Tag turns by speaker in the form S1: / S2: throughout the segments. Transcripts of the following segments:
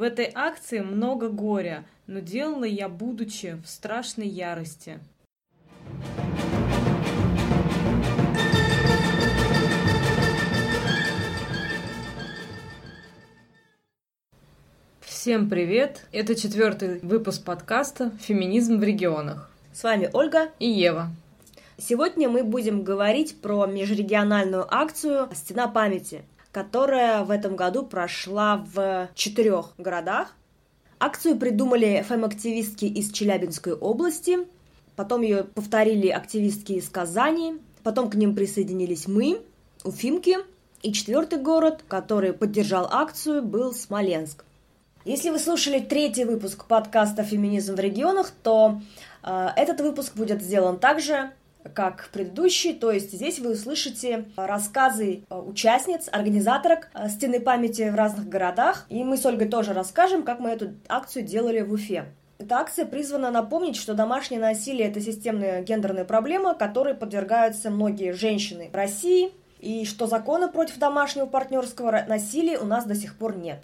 S1: В этой акции много горя, но делала я, будучи в страшной ярости. Всем привет! Это четвертый выпуск подкаста «Феминизм в регионах».
S2: С вами Ольга
S1: и Ева.
S2: Сегодня мы будем говорить про межрегиональную акцию «Стена памяти», которая в этом году прошла в четырех городах. Акцию придумали фэм-активистки из Челябинской области, потом ее повторили активистки из Казани, потом к ним присоединились мы, Уфимки, и четвертый город, который поддержал акцию, был Смоленск. Если вы слушали третий выпуск подкаста «Феминизм в регионах», то э, этот выпуск будет сделан также как предыдущий, то есть здесь вы услышите рассказы э, участниц, организаторок э, Стены памяти в разных городах, и мы с Ольгой тоже расскажем, как мы эту акцию делали в Уфе. Эта акция призвана напомнить, что домашнее насилие – это системная гендерная проблема, которой подвергаются многие женщины в России, и что закона против домашнего партнерского насилия у нас до сих пор нет.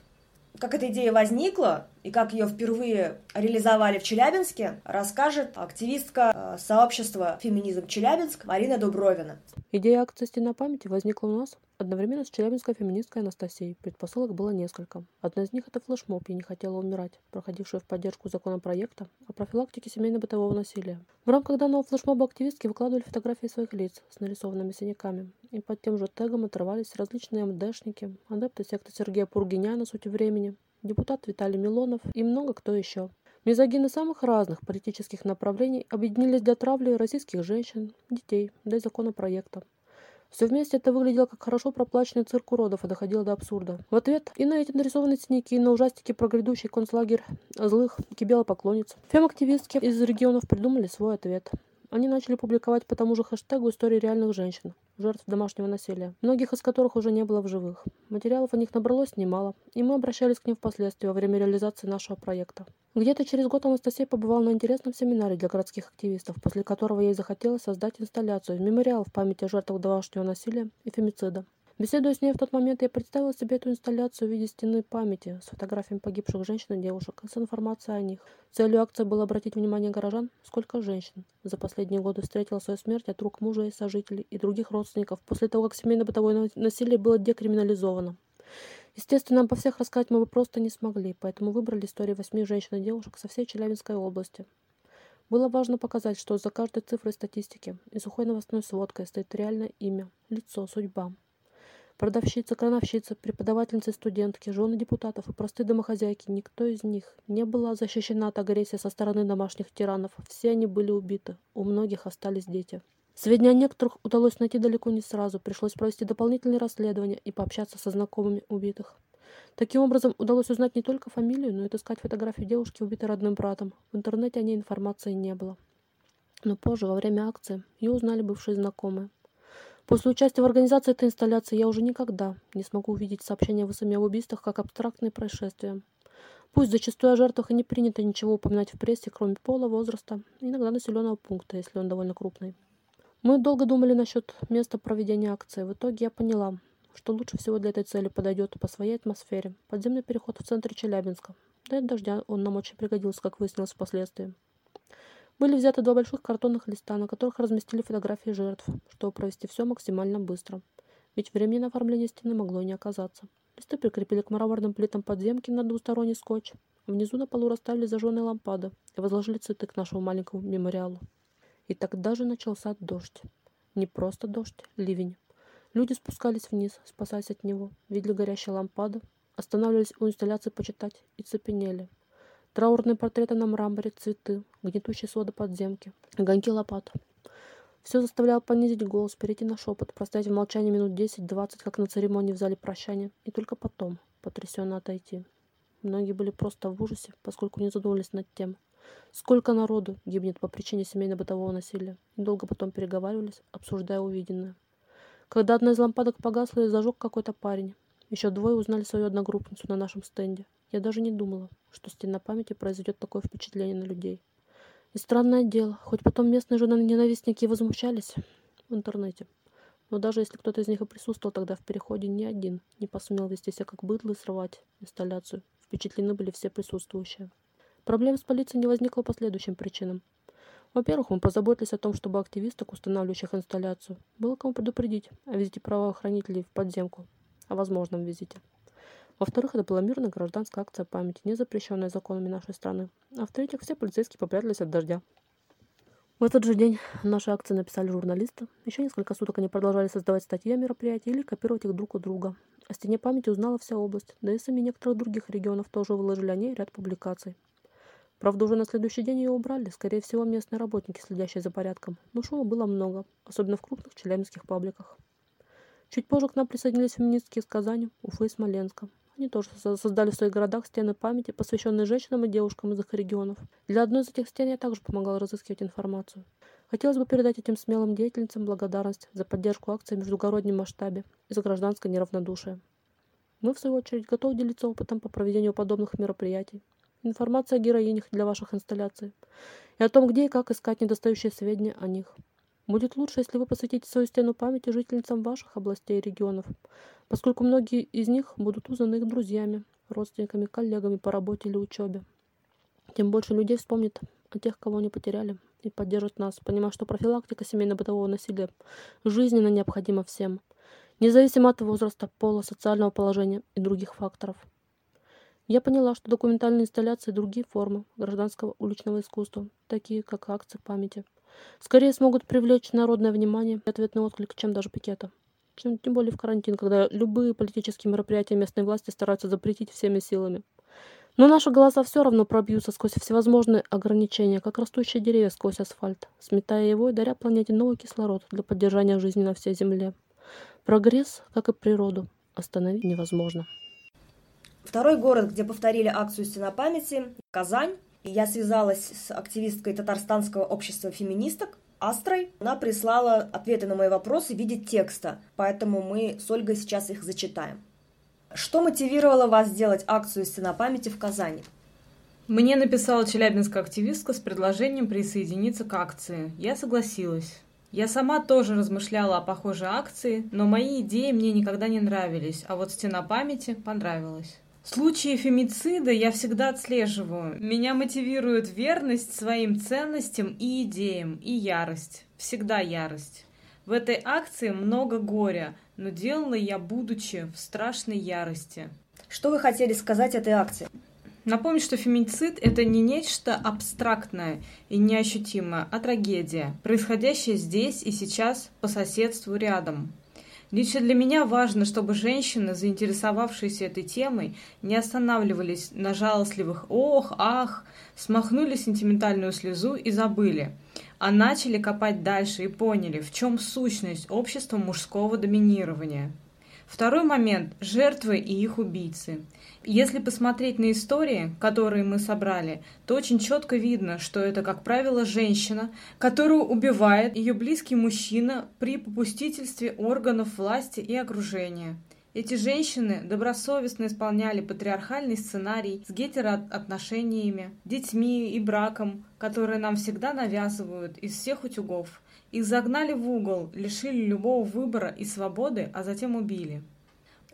S2: Как эта идея возникла и как ее впервые реализовали в Челябинске, расскажет активистка э, сообщества «Феминизм Челябинск» Марина Дубровина.
S3: Идея акции «Стена памяти» возникла у нас одновременно с челябинской феминисткой Анастасией. Предпосылок было несколько. Одна из них – это флешмоб «Я не хотела умирать», проходившая в поддержку законопроекта о профилактике семейно-бытового насилия. В рамках данного флешмоба активистки выкладывали фотографии своих лиц с нарисованными синяками. И под тем же тегом отрывались различные МДшники, адепты секты Сергея Пургиня на сути времени, депутат Виталий Милонов и много кто еще. Мизогины самых разных политических направлений объединились для травли российских женщин, детей, до законопроекта. Все вместе это выглядело как хорошо проплаченный цирк уродов и доходило до абсурда. В ответ и на эти нарисованные синяки, и на ужастики про грядущий концлагерь злых кибела поклонниц. Фем-активистки из регионов придумали свой ответ. Они начали публиковать по тому же хэштегу истории реальных женщин, жертв домашнего насилия, многих из которых уже не было в живых. Материалов о них набралось немало, и мы обращались к ним впоследствии во время реализации нашего проекта. Где-то через год Анастасия побывала на интересном семинаре для городских активистов, после которого ей захотелось создать инсталляцию, мемориал в память о жертвах домашнего насилия и фемицида. Беседуя с ней в тот момент, я представила себе эту инсталляцию в виде стены памяти с фотографиями погибших женщин и девушек с информацией о них. Целью акции было обратить внимание горожан, сколько женщин за последние годы встретила свою смерть от рук мужа и сожителей и других родственников после того, как семейно-бытовое насилие было декриминализовано. Естественно, обо всех рассказать мы бы просто не смогли, поэтому выбрали истории восьми женщин и девушек со всей Челябинской области. Было важно показать, что за каждой цифрой статистики и сухой новостной сводкой стоит реальное имя, лицо, судьба, Продавщица, крановщица, преподавательницы, студентки, жены депутатов и простые домохозяйки, никто из них не была защищена от агрессии со стороны домашних тиранов. Все они были убиты, у многих остались дети. Сведения о некоторых удалось найти далеко не сразу, пришлось провести дополнительные расследования и пообщаться со знакомыми убитых. Таким образом, удалось узнать не только фамилию, но и отыскать фотографию девушки, убитой родным братом. В интернете о ней информации не было. Но позже, во время акции, ее узнали бывшие знакомые. После участия в организации этой инсталляции я уже никогда не смогу увидеть сообщения о об убийствах как абстрактные происшествия. Пусть зачастую о жертвах и не принято ничего упоминать в прессе, кроме пола, возраста, иногда населенного пункта, если он довольно крупный. Мы долго думали насчет места проведения акции. В итоге я поняла, что лучше всего для этой цели подойдет по своей атмосфере. Подземный переход в центре Челябинска. Да и дождя он нам очень пригодился, как выяснилось впоследствии. Были взяты два больших картонных листа, на которых разместили фотографии жертв, чтобы провести все максимально быстро. Ведь времени на оформление стены могло и не оказаться. Листы прикрепили к мраморным плитам подземки на двусторонний скотч. Внизу на полу расставили зажженные лампады и возложили цветы к нашему маленькому мемориалу. И тогда же начался дождь. Не просто дождь, ливень. Люди спускались вниз, спасаясь от него, видели горящие лампады, останавливались у инсталляции почитать и цепенели. Траурные портреты на мраморе, цветы, гнетущие своды подземки, огоньки лопат. Все заставляло понизить голос, перейти на шепот, простоять в молчании минут 10-20, как на церемонии в зале прощания, и только потом потрясенно отойти. Многие были просто в ужасе, поскольку не задумывались над тем, сколько народу гибнет по причине семейно-бытового насилия, долго потом переговаривались, обсуждая увиденное. Когда одна из лампадок погасла и зажег какой-то парень, еще двое узнали свою одногруппницу на нашем стенде. Я даже не думала, что стена памяти произведет такое впечатление на людей. И странное дело, хоть потом местные жены ненавистники возмущались в интернете. Но даже если кто-то из них и присутствовал тогда в переходе, ни один не посумел вести себя как быдло и срывать инсталляцию впечатлены были все присутствующие. Проблем с полицией не возникло по следующим причинам. Во-первых, мы позаботились о том, чтобы активисток, устанавливающих инсталляцию, было кому предупредить о визите правоохранителей в подземку, о возможном визите. Во-вторых, это была мирная гражданская акция памяти, не запрещенная законами нашей страны. А в-третьих, все полицейские попрятались от дождя. В этот же день наши акции написали журналисты. Еще несколько суток они продолжали создавать статьи о мероприятии или копировать их друг у друга. О стене памяти узнала вся область, да и сами некоторых других регионов тоже выложили о ней ряд публикаций. Правда, уже на следующий день ее убрали, скорее всего, местные работники, следящие за порядком. Но шума было много, особенно в крупных челябинских пабликах. Чуть позже к нам присоединились феминистки из Казани, Уфы и Смоленска. Они тоже создали в своих городах стены памяти, посвященные женщинам и девушкам из их регионов. Для одной из этих стен я также помогала разыскивать информацию. Хотелось бы передать этим смелым деятельницам благодарность за поддержку акции в междугороднем масштабе и за гражданское неравнодушие. Мы, в свою очередь, готовы делиться опытом по проведению подобных мероприятий. Информация о героинях для ваших инсталляций и о том, где и как искать недостающие сведения о них. Будет лучше, если вы посвятите свою стену памяти жительницам ваших областей и регионов, поскольку многие из них будут узнаны их друзьями, родственниками, коллегами по работе или учебе. Тем больше людей вспомнит о тех, кого они потеряли, и поддержат нас, понимая, что профилактика семейно-бытового насилия жизненно необходима всем, независимо от возраста, пола, социального положения и других факторов. Я поняла, что документальные инсталляции и другие формы гражданского уличного искусства, такие как акции памяти, скорее смогут привлечь народное внимание и ответный отклик, чем даже пикета. Чем, тем более в карантин, когда любые политические мероприятия местной власти стараются запретить всеми силами. Но наши голоса все равно пробьются сквозь всевозможные ограничения, как растущие деревья сквозь асфальт, сметая его и даря планете новый кислород для поддержания жизни на всей Земле. Прогресс, как и природу, остановить невозможно.
S2: Второй город, где повторили акцию «Стена памяти» – Казань. Я связалась с активисткой Татарстанского общества феминисток Астрой. Она прислала ответы на мои вопросы в виде текста, поэтому мы с Ольгой сейчас их зачитаем. Что мотивировало вас сделать акцию «Стена памяти» в Казани?
S1: Мне написала челябинская активистка с предложением присоединиться к акции. Я согласилась. Я сама тоже размышляла о похожей акции, но мои идеи мне никогда не нравились, а вот «Стена памяти» понравилась. Случаи фемицида я всегда отслеживаю. Меня мотивирует верность своим ценностям и идеям, и ярость. Всегда ярость. В этой акции много горя, но делала я, будучи в страшной ярости.
S2: Что вы хотели сказать этой акции?
S1: Напомню, что фемицид – это не нечто абстрактное и неощутимое, а трагедия, происходящая здесь и сейчас по соседству рядом. Лично для меня важно, чтобы женщины, заинтересовавшиеся этой темой, не останавливались на жалостливых «ох», «ах», смахнули сентиментальную слезу и забыли, а начали копать дальше и поняли, в чем сущность общества мужского доминирования. Второй момент – жертвы и их убийцы. Если посмотреть на истории, которые мы собрали, то очень четко видно, что это, как правило, женщина, которую убивает ее близкий мужчина при попустительстве органов власти и окружения. Эти женщины добросовестно исполняли патриархальный сценарий с гетероотношениями, детьми и браком, которые нам всегда навязывают из всех утюгов. Их загнали в угол, лишили любого выбора и свободы, а затем убили.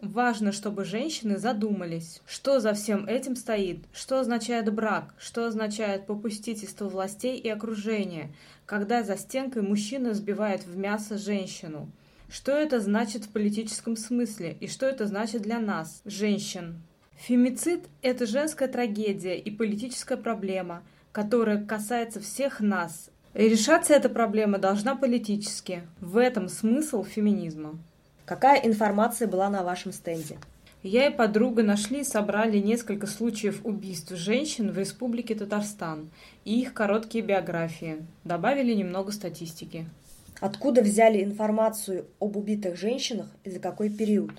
S1: Важно, чтобы женщины задумались, что за всем этим стоит, что означает брак, что означает попустительство властей и окружения, когда за стенкой мужчина сбивает в мясо женщину. Что это значит в политическом смысле и что это значит для нас, женщин. Фемицид – это женская трагедия и политическая проблема, которая касается всех нас. И решаться эта проблема должна политически. В этом смысл феминизма.
S2: Какая информация была на вашем стенде?
S1: Я и подруга нашли и собрали несколько случаев убийств женщин в Республике Татарстан и их короткие биографии. Добавили немного статистики.
S2: Откуда взяли информацию об убитых женщинах и за какой период?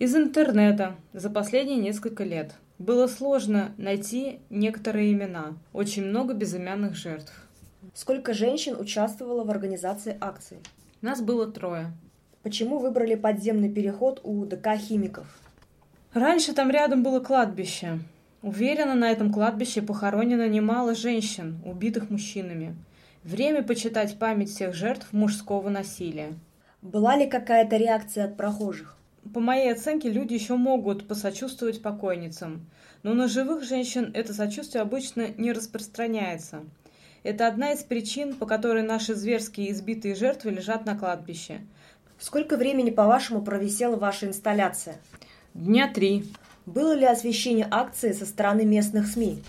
S1: Из интернета за последние несколько лет. Было сложно найти некоторые имена. Очень много безымянных жертв.
S2: Сколько женщин участвовало в организации акции?
S1: Нас было трое.
S2: Почему выбрали подземный переход у ДК «Химиков»?
S1: Раньше там рядом было кладбище. Уверена, на этом кладбище похоронено немало женщин, убитых мужчинами. Время почитать память всех жертв мужского насилия.
S2: Была ли какая-то реакция от прохожих?
S1: по моей оценке, люди еще могут посочувствовать покойницам. Но на живых женщин это сочувствие обычно не распространяется. Это одна из причин, по которой наши зверские избитые жертвы лежат на кладбище.
S2: Сколько времени, по-вашему, провисела ваша инсталляция?
S1: Дня три.
S2: Было ли освещение акции со стороны местных СМИ?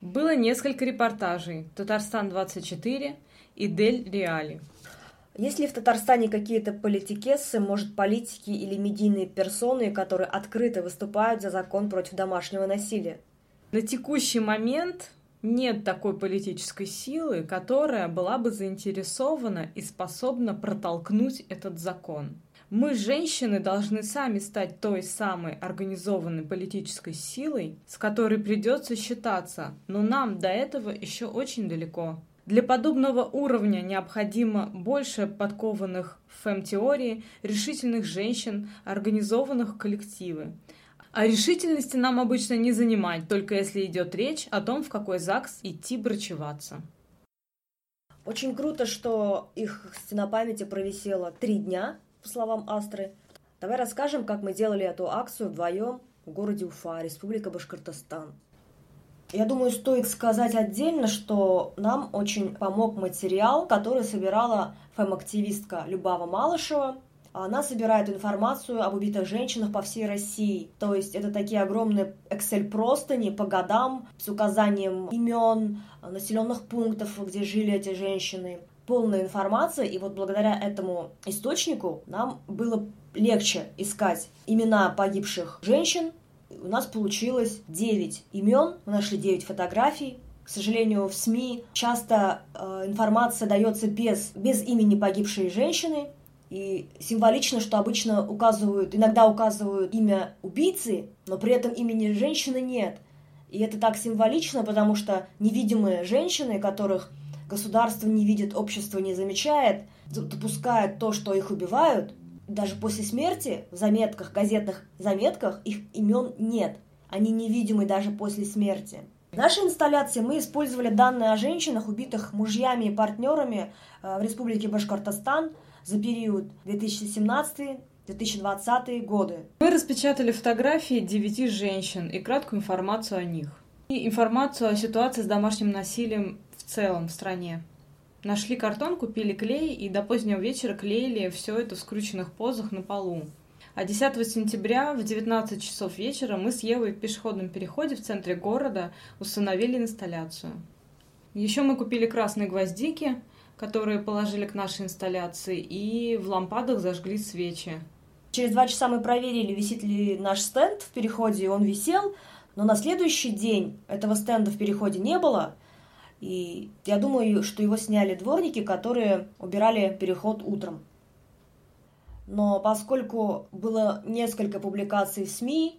S1: Было несколько репортажей. Татарстан-24 и Дель Реали.
S2: Есть ли в Татарстане какие-то политикессы, может, политики или медийные персоны, которые открыто выступают за закон против домашнего насилия?
S1: На текущий момент нет такой политической силы, которая была бы заинтересована и способна протолкнуть этот закон. Мы, женщины, должны сами стать той самой организованной политической силой, с которой придется считаться, но нам до этого еще очень далеко. Для подобного уровня необходимо больше подкованных в фэм-теории, решительных женщин, организованных коллективы. А решительности нам обычно не занимать, только если идет речь о том, в какой ЗАГС идти брачеваться.
S2: Очень круто, что их стена памяти провисела три дня, по словам Астры. Давай расскажем, как мы делали эту акцию вдвоем в городе Уфа, Республика Башкортостан. Я думаю, стоит сказать отдельно, что нам очень помог материал, который собирала фэм-активистка Любава Малышева. Она собирает информацию об убитых женщинах по всей России. То есть это такие огромные Excel-простыни по годам с указанием имен, населенных пунктов, где жили эти женщины полная информация, и вот благодаря этому источнику нам было легче искать имена погибших женщин. У нас получилось 9 имен, мы нашли 9 фотографий. К сожалению, в СМИ часто э, информация дается без, без имени погибшей женщины, и символично, что обычно указывают, иногда указывают имя убийцы, но при этом имени женщины нет. И это так символично, потому что невидимые женщины, которых государство не видит, общество не замечает, допускает то, что их убивают, даже после смерти в заметках, газетных заметках их имен нет. Они невидимы даже после смерти. В нашей инсталляции мы использовали данные о женщинах, убитых мужьями и партнерами э, в Республике Башкортостан за период 2017-2020 годы.
S1: Мы распечатали фотографии девяти женщин и краткую информацию о них. И информацию о ситуации с домашним насилием в целом в стране. Нашли картон, купили клей и до позднего вечера клеили все это в скрученных позах на полу. А 10 сентября в 19 часов вечера мы с Евой в пешеходном переходе в центре города установили инсталляцию. Еще мы купили красные гвоздики, которые положили к нашей инсталляции, и в лампадах зажгли свечи.
S2: Через два часа мы проверили, висит ли наш стенд в переходе, и он висел, но на следующий день этого стенда в переходе не было – и я думаю, что его сняли дворники, которые убирали переход утром. Но поскольку было несколько публикаций в СМИ,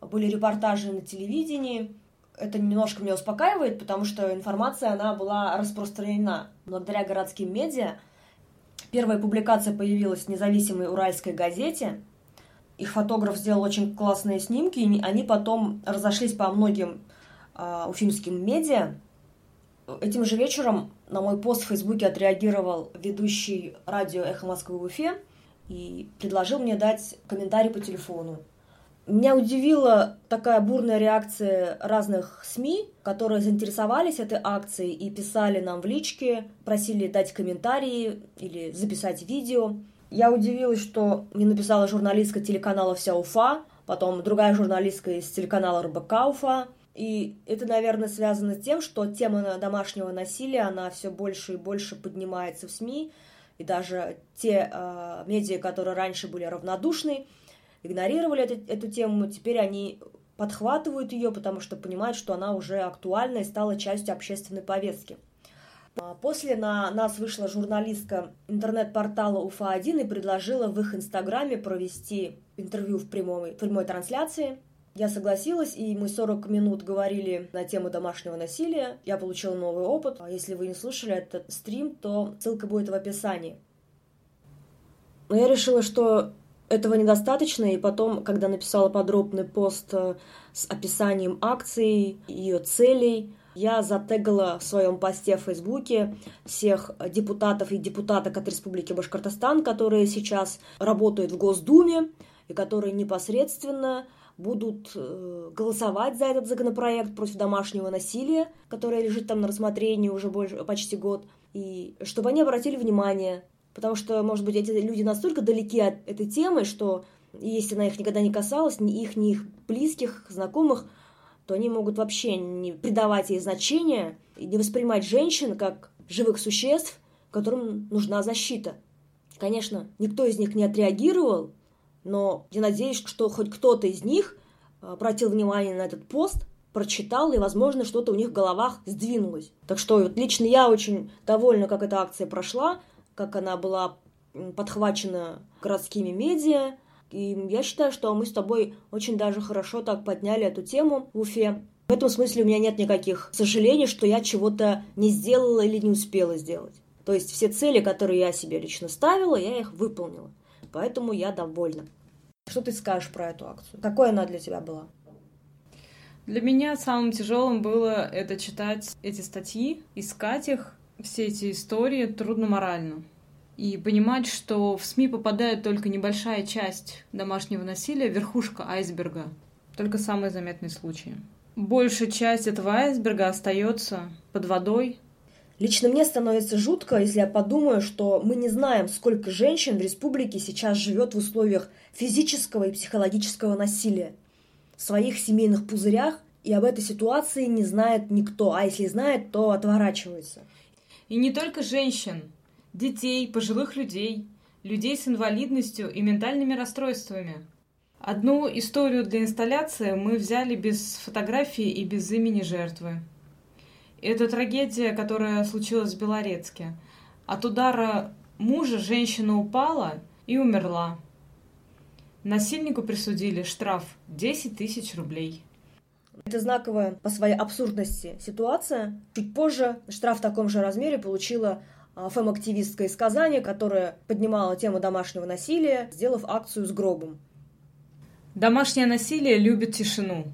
S2: были репортажи на телевидении, это немножко меня успокаивает, потому что информация, она была распространена благодаря городским медиа. Первая публикация появилась в независимой уральской газете. Их фотограф сделал очень классные снимки, и они потом разошлись по многим э, уфимским медиа. Этим же вечером на мой пост в Фейсбуке отреагировал ведущий радио «Эхо Москвы» в Уфе и предложил мне дать комментарий по телефону. Меня удивила такая бурная реакция разных СМИ, которые заинтересовались этой акцией и писали нам в личке, просили дать комментарии или записать видео. Я удивилась, что мне написала журналистка телеканала «Вся Уфа», потом другая журналистка из телеканала РБК Уфа, и это, наверное, связано с тем, что тема домашнего насилия, она все больше и больше поднимается в СМИ, и даже те э, медиа, которые раньше были равнодушны, игнорировали эту, эту тему, теперь они подхватывают ее, потому что понимают, что она уже актуальна и стала частью общественной повестки. А после на нас вышла журналистка интернет-портала УФА-1 и предложила в их инстаграме провести интервью в прямой, прямой трансляции – я согласилась, и мы 40 минут говорили на тему домашнего насилия. Я получила новый опыт. А если вы не слушали этот стрим, то ссылка будет в описании. Но я решила, что этого недостаточно, и потом, когда написала подробный пост э, с описанием акции, ее целей, я затегала в своем посте в Фейсбуке всех депутатов и депутаток от Республики Башкортостан, которые сейчас работают в Госдуме, и которые непосредственно будут э, голосовать за этот законопроект против домашнего насилия, которое лежит там на рассмотрении уже больше, почти год, и чтобы они обратили внимание, потому что, может быть, эти люди настолько далеки от этой темы, что если она их никогда не касалась, ни их, ни их близких, знакомых, то они могут вообще не придавать ей значения и не воспринимать женщин как живых существ, которым нужна защита. Конечно, никто из них не отреагировал, но я надеюсь, что хоть кто-то из них обратил внимание на этот пост, прочитал, и, возможно, что-то у них в головах сдвинулось. Так что вот лично я очень довольна, как эта акция прошла, как она была подхвачена городскими медиа. И я считаю, что мы с тобой очень даже хорошо так подняли эту тему в Уфе. В этом смысле у меня нет никаких сожалений, что я чего-то не сделала или не успела сделать. То есть все цели, которые я себе лично ставила, я их выполнила. Поэтому я довольна. Что ты скажешь про эту акцию? Какой она для тебя была?
S1: Для меня самым тяжелым было это читать эти статьи, искать их, все эти истории трудно морально. И понимать, что в СМИ попадает только небольшая часть домашнего насилия, верхушка айсберга, только самые заметные случаи. Большая часть этого айсберга остается под водой,
S2: Лично мне становится жутко, если я подумаю, что мы не знаем, сколько женщин в республике сейчас живет в условиях физического и психологического насилия в своих семейных пузырях, и об этой ситуации не знает никто, а если знает, то отворачивается.
S1: И не только женщин, детей, пожилых людей, людей с инвалидностью и ментальными расстройствами. Одну историю для инсталляции мы взяли без фотографии и без имени жертвы. Это трагедия, которая случилась в Белорецке. От удара мужа женщина упала и умерла. Насильнику присудили штраф 10 тысяч рублей.
S2: Это знаковая по своей абсурдности ситуация. Чуть позже штраф в таком же размере получила а, фэм-активистка из Казани, которая поднимала тему домашнего насилия, сделав акцию с гробом.
S1: Домашнее насилие любит тишину.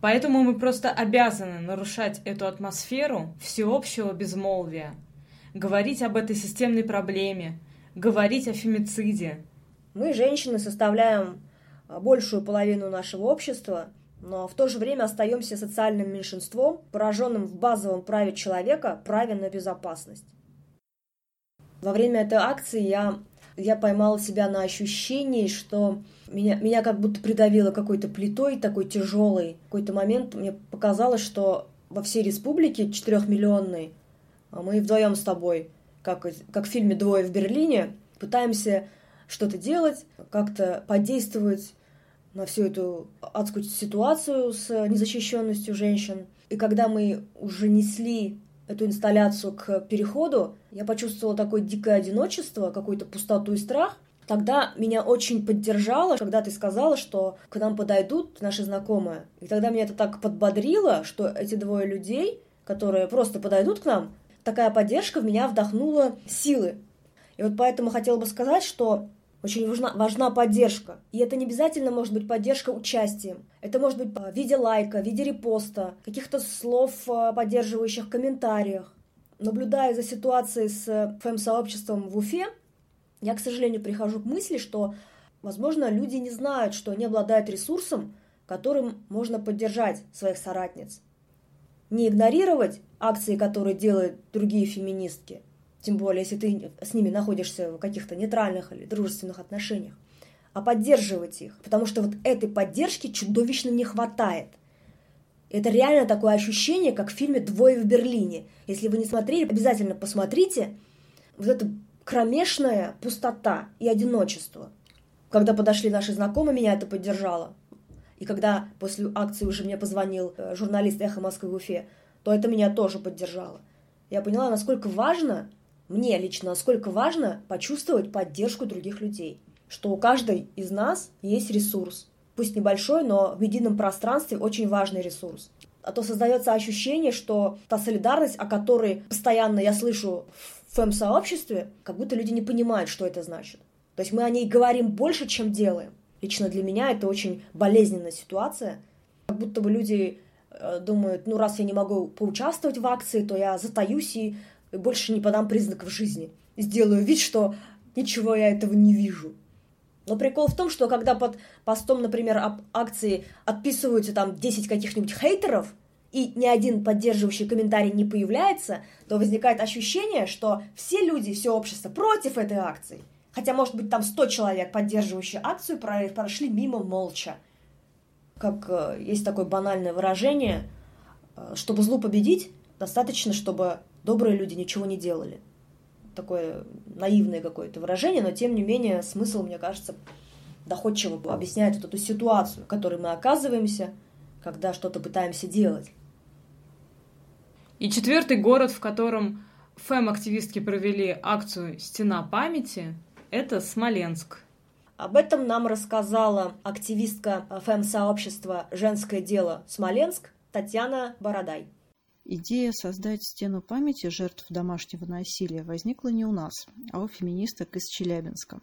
S1: Поэтому мы просто обязаны нарушать эту атмосферу всеобщего безмолвия, говорить об этой системной проблеме, говорить о фемициде.
S2: Мы, женщины, составляем а, большую половину нашего общества, но в то же время остаемся социальным меньшинством, пораженным в базовом праве человека праве на безопасность. Во время этой акции я, я поймала себя на ощущении, что меня, меня как будто придавило какой-то плитой такой тяжелой. В какой-то момент мне показалось, что во всей республике четырехмиллионной а мы вдвоем с тобой, как, как в фильме «Двое в Берлине», пытаемся что-то делать, как-то подействовать на всю эту адскую ситуацию с незащищенностью женщин. И когда мы уже несли эту инсталляцию к переходу, я почувствовала такое дикое одиночество, какую-то пустоту и страх – Тогда меня очень поддержало, когда ты сказала, что к нам подойдут наши знакомые. И тогда меня это так подбодрило, что эти двое людей, которые просто подойдут к нам, такая поддержка в меня вдохнула силы. И вот поэтому хотела бы сказать, что очень важна, важна поддержка. И это не обязательно может быть поддержка участием. Это может быть в виде лайка, в виде репоста, каких-то слов, э, поддерживающих в комментариях. Наблюдая за ситуацией с фэм-сообществом в Уфе, я, к сожалению, прихожу к мысли, что, возможно, люди не знают, что они обладают ресурсом, которым можно поддержать своих соратниц. Не игнорировать акции, которые делают другие феминистки, тем более, если ты с ними находишься в каких-то нейтральных или дружественных отношениях, а поддерживать их, потому что вот этой поддержки чудовищно не хватает. Это реально такое ощущение, как в фильме «Двое в Берлине». Если вы не смотрели, обязательно посмотрите. Вот это кромешная пустота и одиночество. Когда подошли наши знакомые, меня это поддержало. И когда после акции уже мне позвонил э, журналист «Эхо Москвы» в Уфе, то это меня тоже поддержало. Я поняла, насколько важно, мне лично, насколько важно почувствовать поддержку других людей. Что у каждой из нас есть ресурс. Пусть небольшой, но в едином пространстве очень важный ресурс. А то создается ощущение, что та солидарность, о которой постоянно я слышу в фэм-сообществе, как будто люди не понимают, что это значит. То есть мы о ней говорим больше, чем делаем. Лично для меня это очень болезненная ситуация. Как будто бы люди э, думают, ну раз я не могу поучаствовать в акции, то я затаюсь и больше не подам признаков жизни. Сделаю вид, что ничего я этого не вижу. Но прикол в том, что когда под постом, например, об акции отписываются там 10 каких-нибудь хейтеров, и ни один поддерживающий комментарий не появляется, то возникает ощущение, что все люди, все общество против этой акции. Хотя, может быть, там 100 человек, поддерживающие акцию, прошли мимо молча. Как э, есть такое банальное выражение, э, чтобы злу победить, достаточно, чтобы добрые люди ничего не делали. Такое наивное какое-то выражение, но тем не менее смысл, мне кажется, доходчиво объясняет вот эту ситуацию, в которой мы оказываемся, когда что-то пытаемся делать.
S1: И четвертый город, в котором фэм-активистки провели акцию «Стена памяти», это Смоленск.
S2: Об этом нам рассказала активистка фэм-сообщества «Женское дело Смоленск» Татьяна Бородай.
S4: Идея создать стену памяти жертв домашнего насилия возникла не у нас, а у феминисток из Челябинска.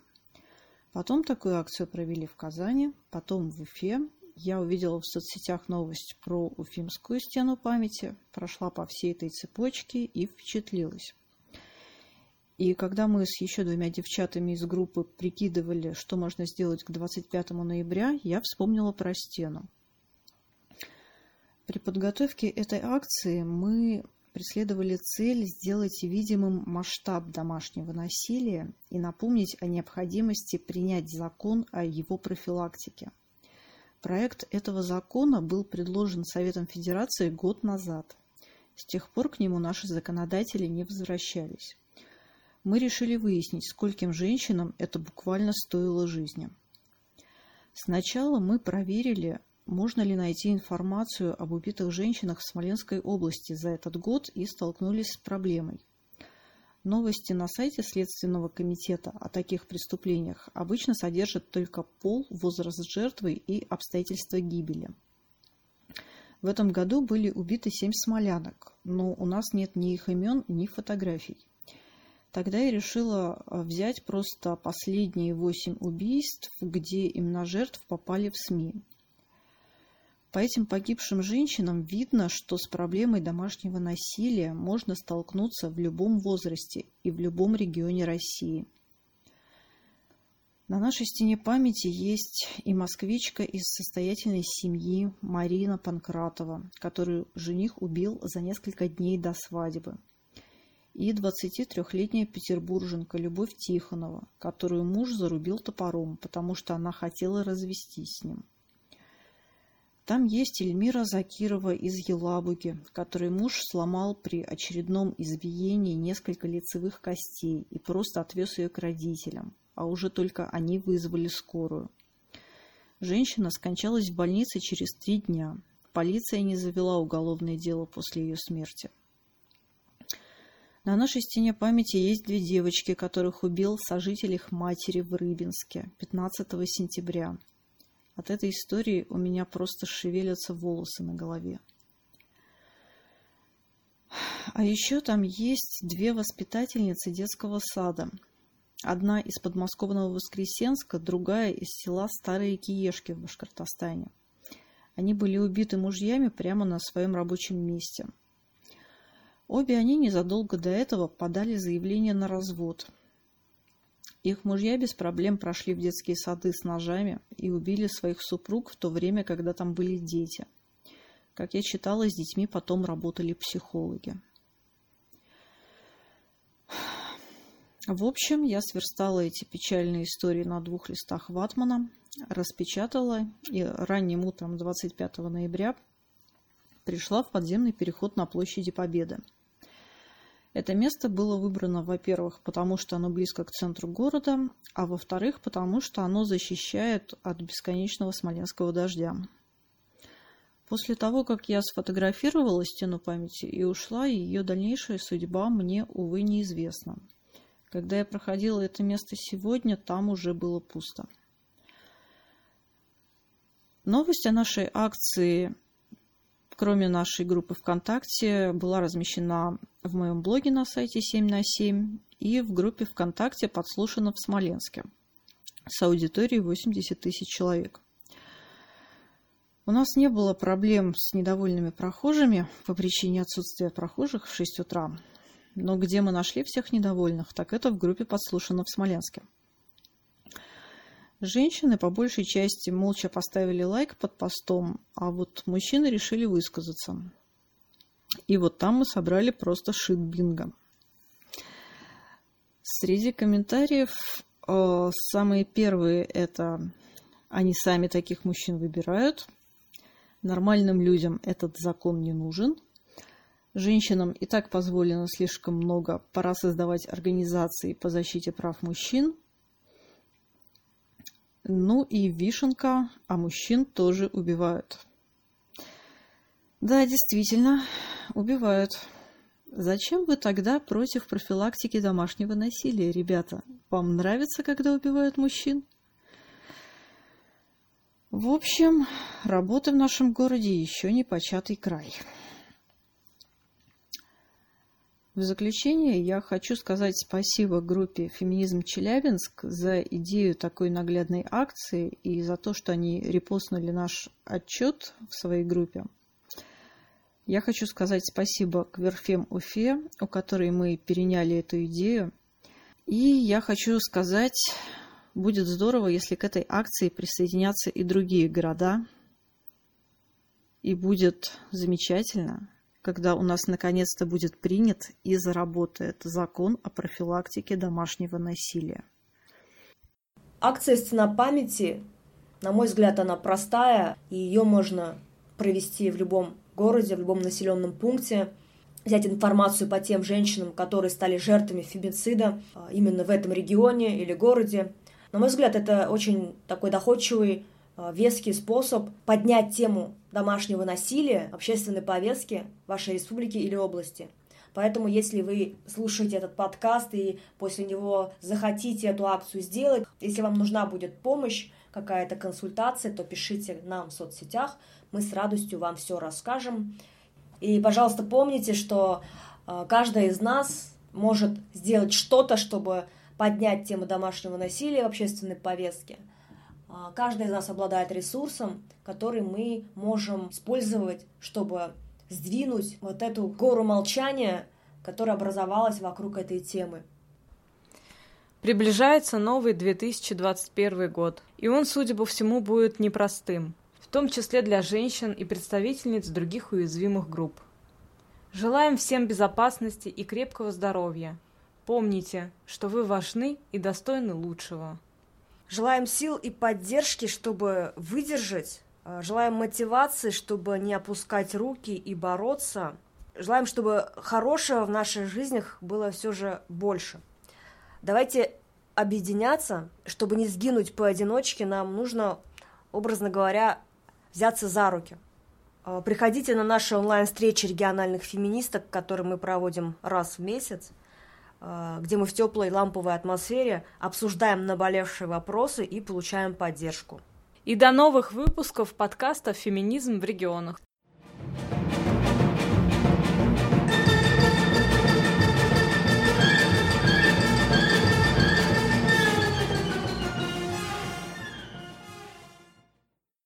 S4: Потом такую акцию провели в Казани, потом в Уфе, я увидела в соцсетях новость про Уфимскую стену памяти, прошла по всей этой цепочке и впечатлилась. И когда мы с еще двумя девчатами из группы прикидывали, что можно сделать к 25 ноября, я вспомнила про стену. При подготовке этой акции мы преследовали цель сделать видимым масштаб домашнего насилия и напомнить о необходимости принять закон о его профилактике – Проект этого закона был предложен Советом Федерации год назад. С тех пор к нему наши законодатели не возвращались. Мы решили выяснить, скольким женщинам это буквально стоило жизни. Сначала мы проверили, можно ли найти информацию об убитых женщинах в Смоленской области за этот год и столкнулись с проблемой. Новости на сайте Следственного комитета о таких преступлениях обычно содержат только пол, возраст жертвы и обстоятельства гибели. В этом году были убиты семь смолянок, но у нас нет ни их имен, ни фотографий. Тогда я решила а, взять просто последние восемь убийств, где имена жертв попали в СМИ. По этим погибшим женщинам видно, что с проблемой домашнего насилия можно столкнуться в любом возрасте и в любом регионе России. На нашей стене памяти есть и москвичка из состоятельной семьи Марина Панкратова, которую жених убил за несколько дней до свадьбы. И 23-летняя петербурженка Любовь Тихонова, которую муж зарубил топором, потому что она хотела развестись с ним – там есть Эльмира Закирова из Елабуги, которой муж сломал при очередном избиении несколько лицевых костей и просто отвез ее к родителям, а уже только они вызвали скорую. Женщина скончалась в больнице через три дня. Полиция не завела уголовное дело после ее смерти. На нашей стене памяти есть две девочки, которых убил сожитель их матери в Рыбинске 15 сентября. От этой истории у меня просто шевелятся волосы на голове. А еще там есть две воспитательницы детского сада. Одна из подмосковного Воскресенска, другая из села Старые Киешки в Башкортостане. Они были убиты мужьями прямо на своем рабочем месте. Обе они незадолго до этого подали заявление на развод, их мужья без проблем прошли в детские сады с ножами и убили своих супруг в то время, когда там были дети. Как я читала, с детьми потом работали психологи. В общем, я сверстала эти печальные истории на двух листах ватмана, распечатала и ранним утром 25 ноября пришла в подземный переход на площади Победы – это место было выбрано, во-первых, потому что оно близко к центру города, а во-вторых, потому что оно защищает от бесконечного смоленского дождя. После того, как я сфотографировала стену памяти и ушла, ее дальнейшая судьба мне, увы, неизвестна. Когда я проходила это место сегодня, там уже было пусто. Новость о нашей акции кроме нашей группы ВКонтакте, была размещена в моем блоге на сайте 7 на 7 и в группе ВКонтакте «Подслушано в Смоленске» с аудиторией 80 тысяч человек. У нас не было проблем с недовольными прохожими по причине отсутствия прохожих в 6 утра. Но где мы нашли всех недовольных, так это в группе «Подслушано в Смоленске». Женщины по большей части молча поставили лайк под постом, а вот мужчины решили высказаться. И вот там мы собрали просто шит-бинго. Среди комментариев э, самые первые это они сами таких мужчин выбирают. Нормальным людям этот закон не нужен. Женщинам и так позволено слишком много. Пора создавать организации по защите прав мужчин. Ну и вишенка, а мужчин тоже убивают. Да, действительно, убивают. Зачем вы тогда против профилактики домашнего насилия, ребята? Вам нравится, когда убивают мужчин? В общем, работы в нашем городе еще не початый край. В заключение я хочу сказать спасибо группе «Феминизм Челябинск» за идею такой наглядной акции и за то, что они репостнули наш отчет в своей группе. Я хочу сказать спасибо к Верфем Уфе, у которой мы переняли эту идею. И я хочу сказать, будет здорово, если к этой акции присоединятся и другие города. И будет замечательно, когда у нас наконец-то будет принят и заработает закон о профилактике домашнего насилия.
S2: Акция «Стена памяти», на мой взгляд, она простая, и ее можно провести в любом городе, в любом населенном пункте, взять информацию по тем женщинам, которые стали жертвами фемицида а, именно в этом регионе или городе. На мой взгляд, это очень такой доходчивый веский способ поднять тему домашнего насилия, общественной повестки вашей республики или области. Поэтому, если вы слушаете этот подкаст и после него захотите эту акцию сделать, если вам нужна будет помощь, какая-то консультация, то пишите нам в соцсетях, мы с радостью вам все расскажем. И, пожалуйста, помните, что э, каждая из нас может сделать что-то, чтобы поднять тему домашнего насилия в общественной повестке – каждый из нас обладает ресурсом, который мы можем использовать, чтобы сдвинуть вот эту гору молчания, которая образовалась вокруг этой темы.
S1: Приближается новый 2021 год, и он, судя по всему, будет непростым, в том числе для женщин и представительниц других уязвимых групп. Желаем всем безопасности и крепкого здоровья. Помните, что вы важны и достойны лучшего.
S2: Желаем сил и поддержки, чтобы выдержать. Э, желаем мотивации, чтобы не опускать руки и бороться. Желаем, чтобы хорошего в наших жизнях было все же больше. Давайте объединяться, чтобы не сгинуть поодиночке, нам нужно, образно говоря, взяться за руки. Э, приходите на наши онлайн-встречи региональных феминисток, которые мы проводим раз в месяц. Э, где мы в теплой ламповой атмосфере обсуждаем наболевшие вопросы и получаем поддержку.
S1: И до новых выпусков подкаста «Феминизм в регионах».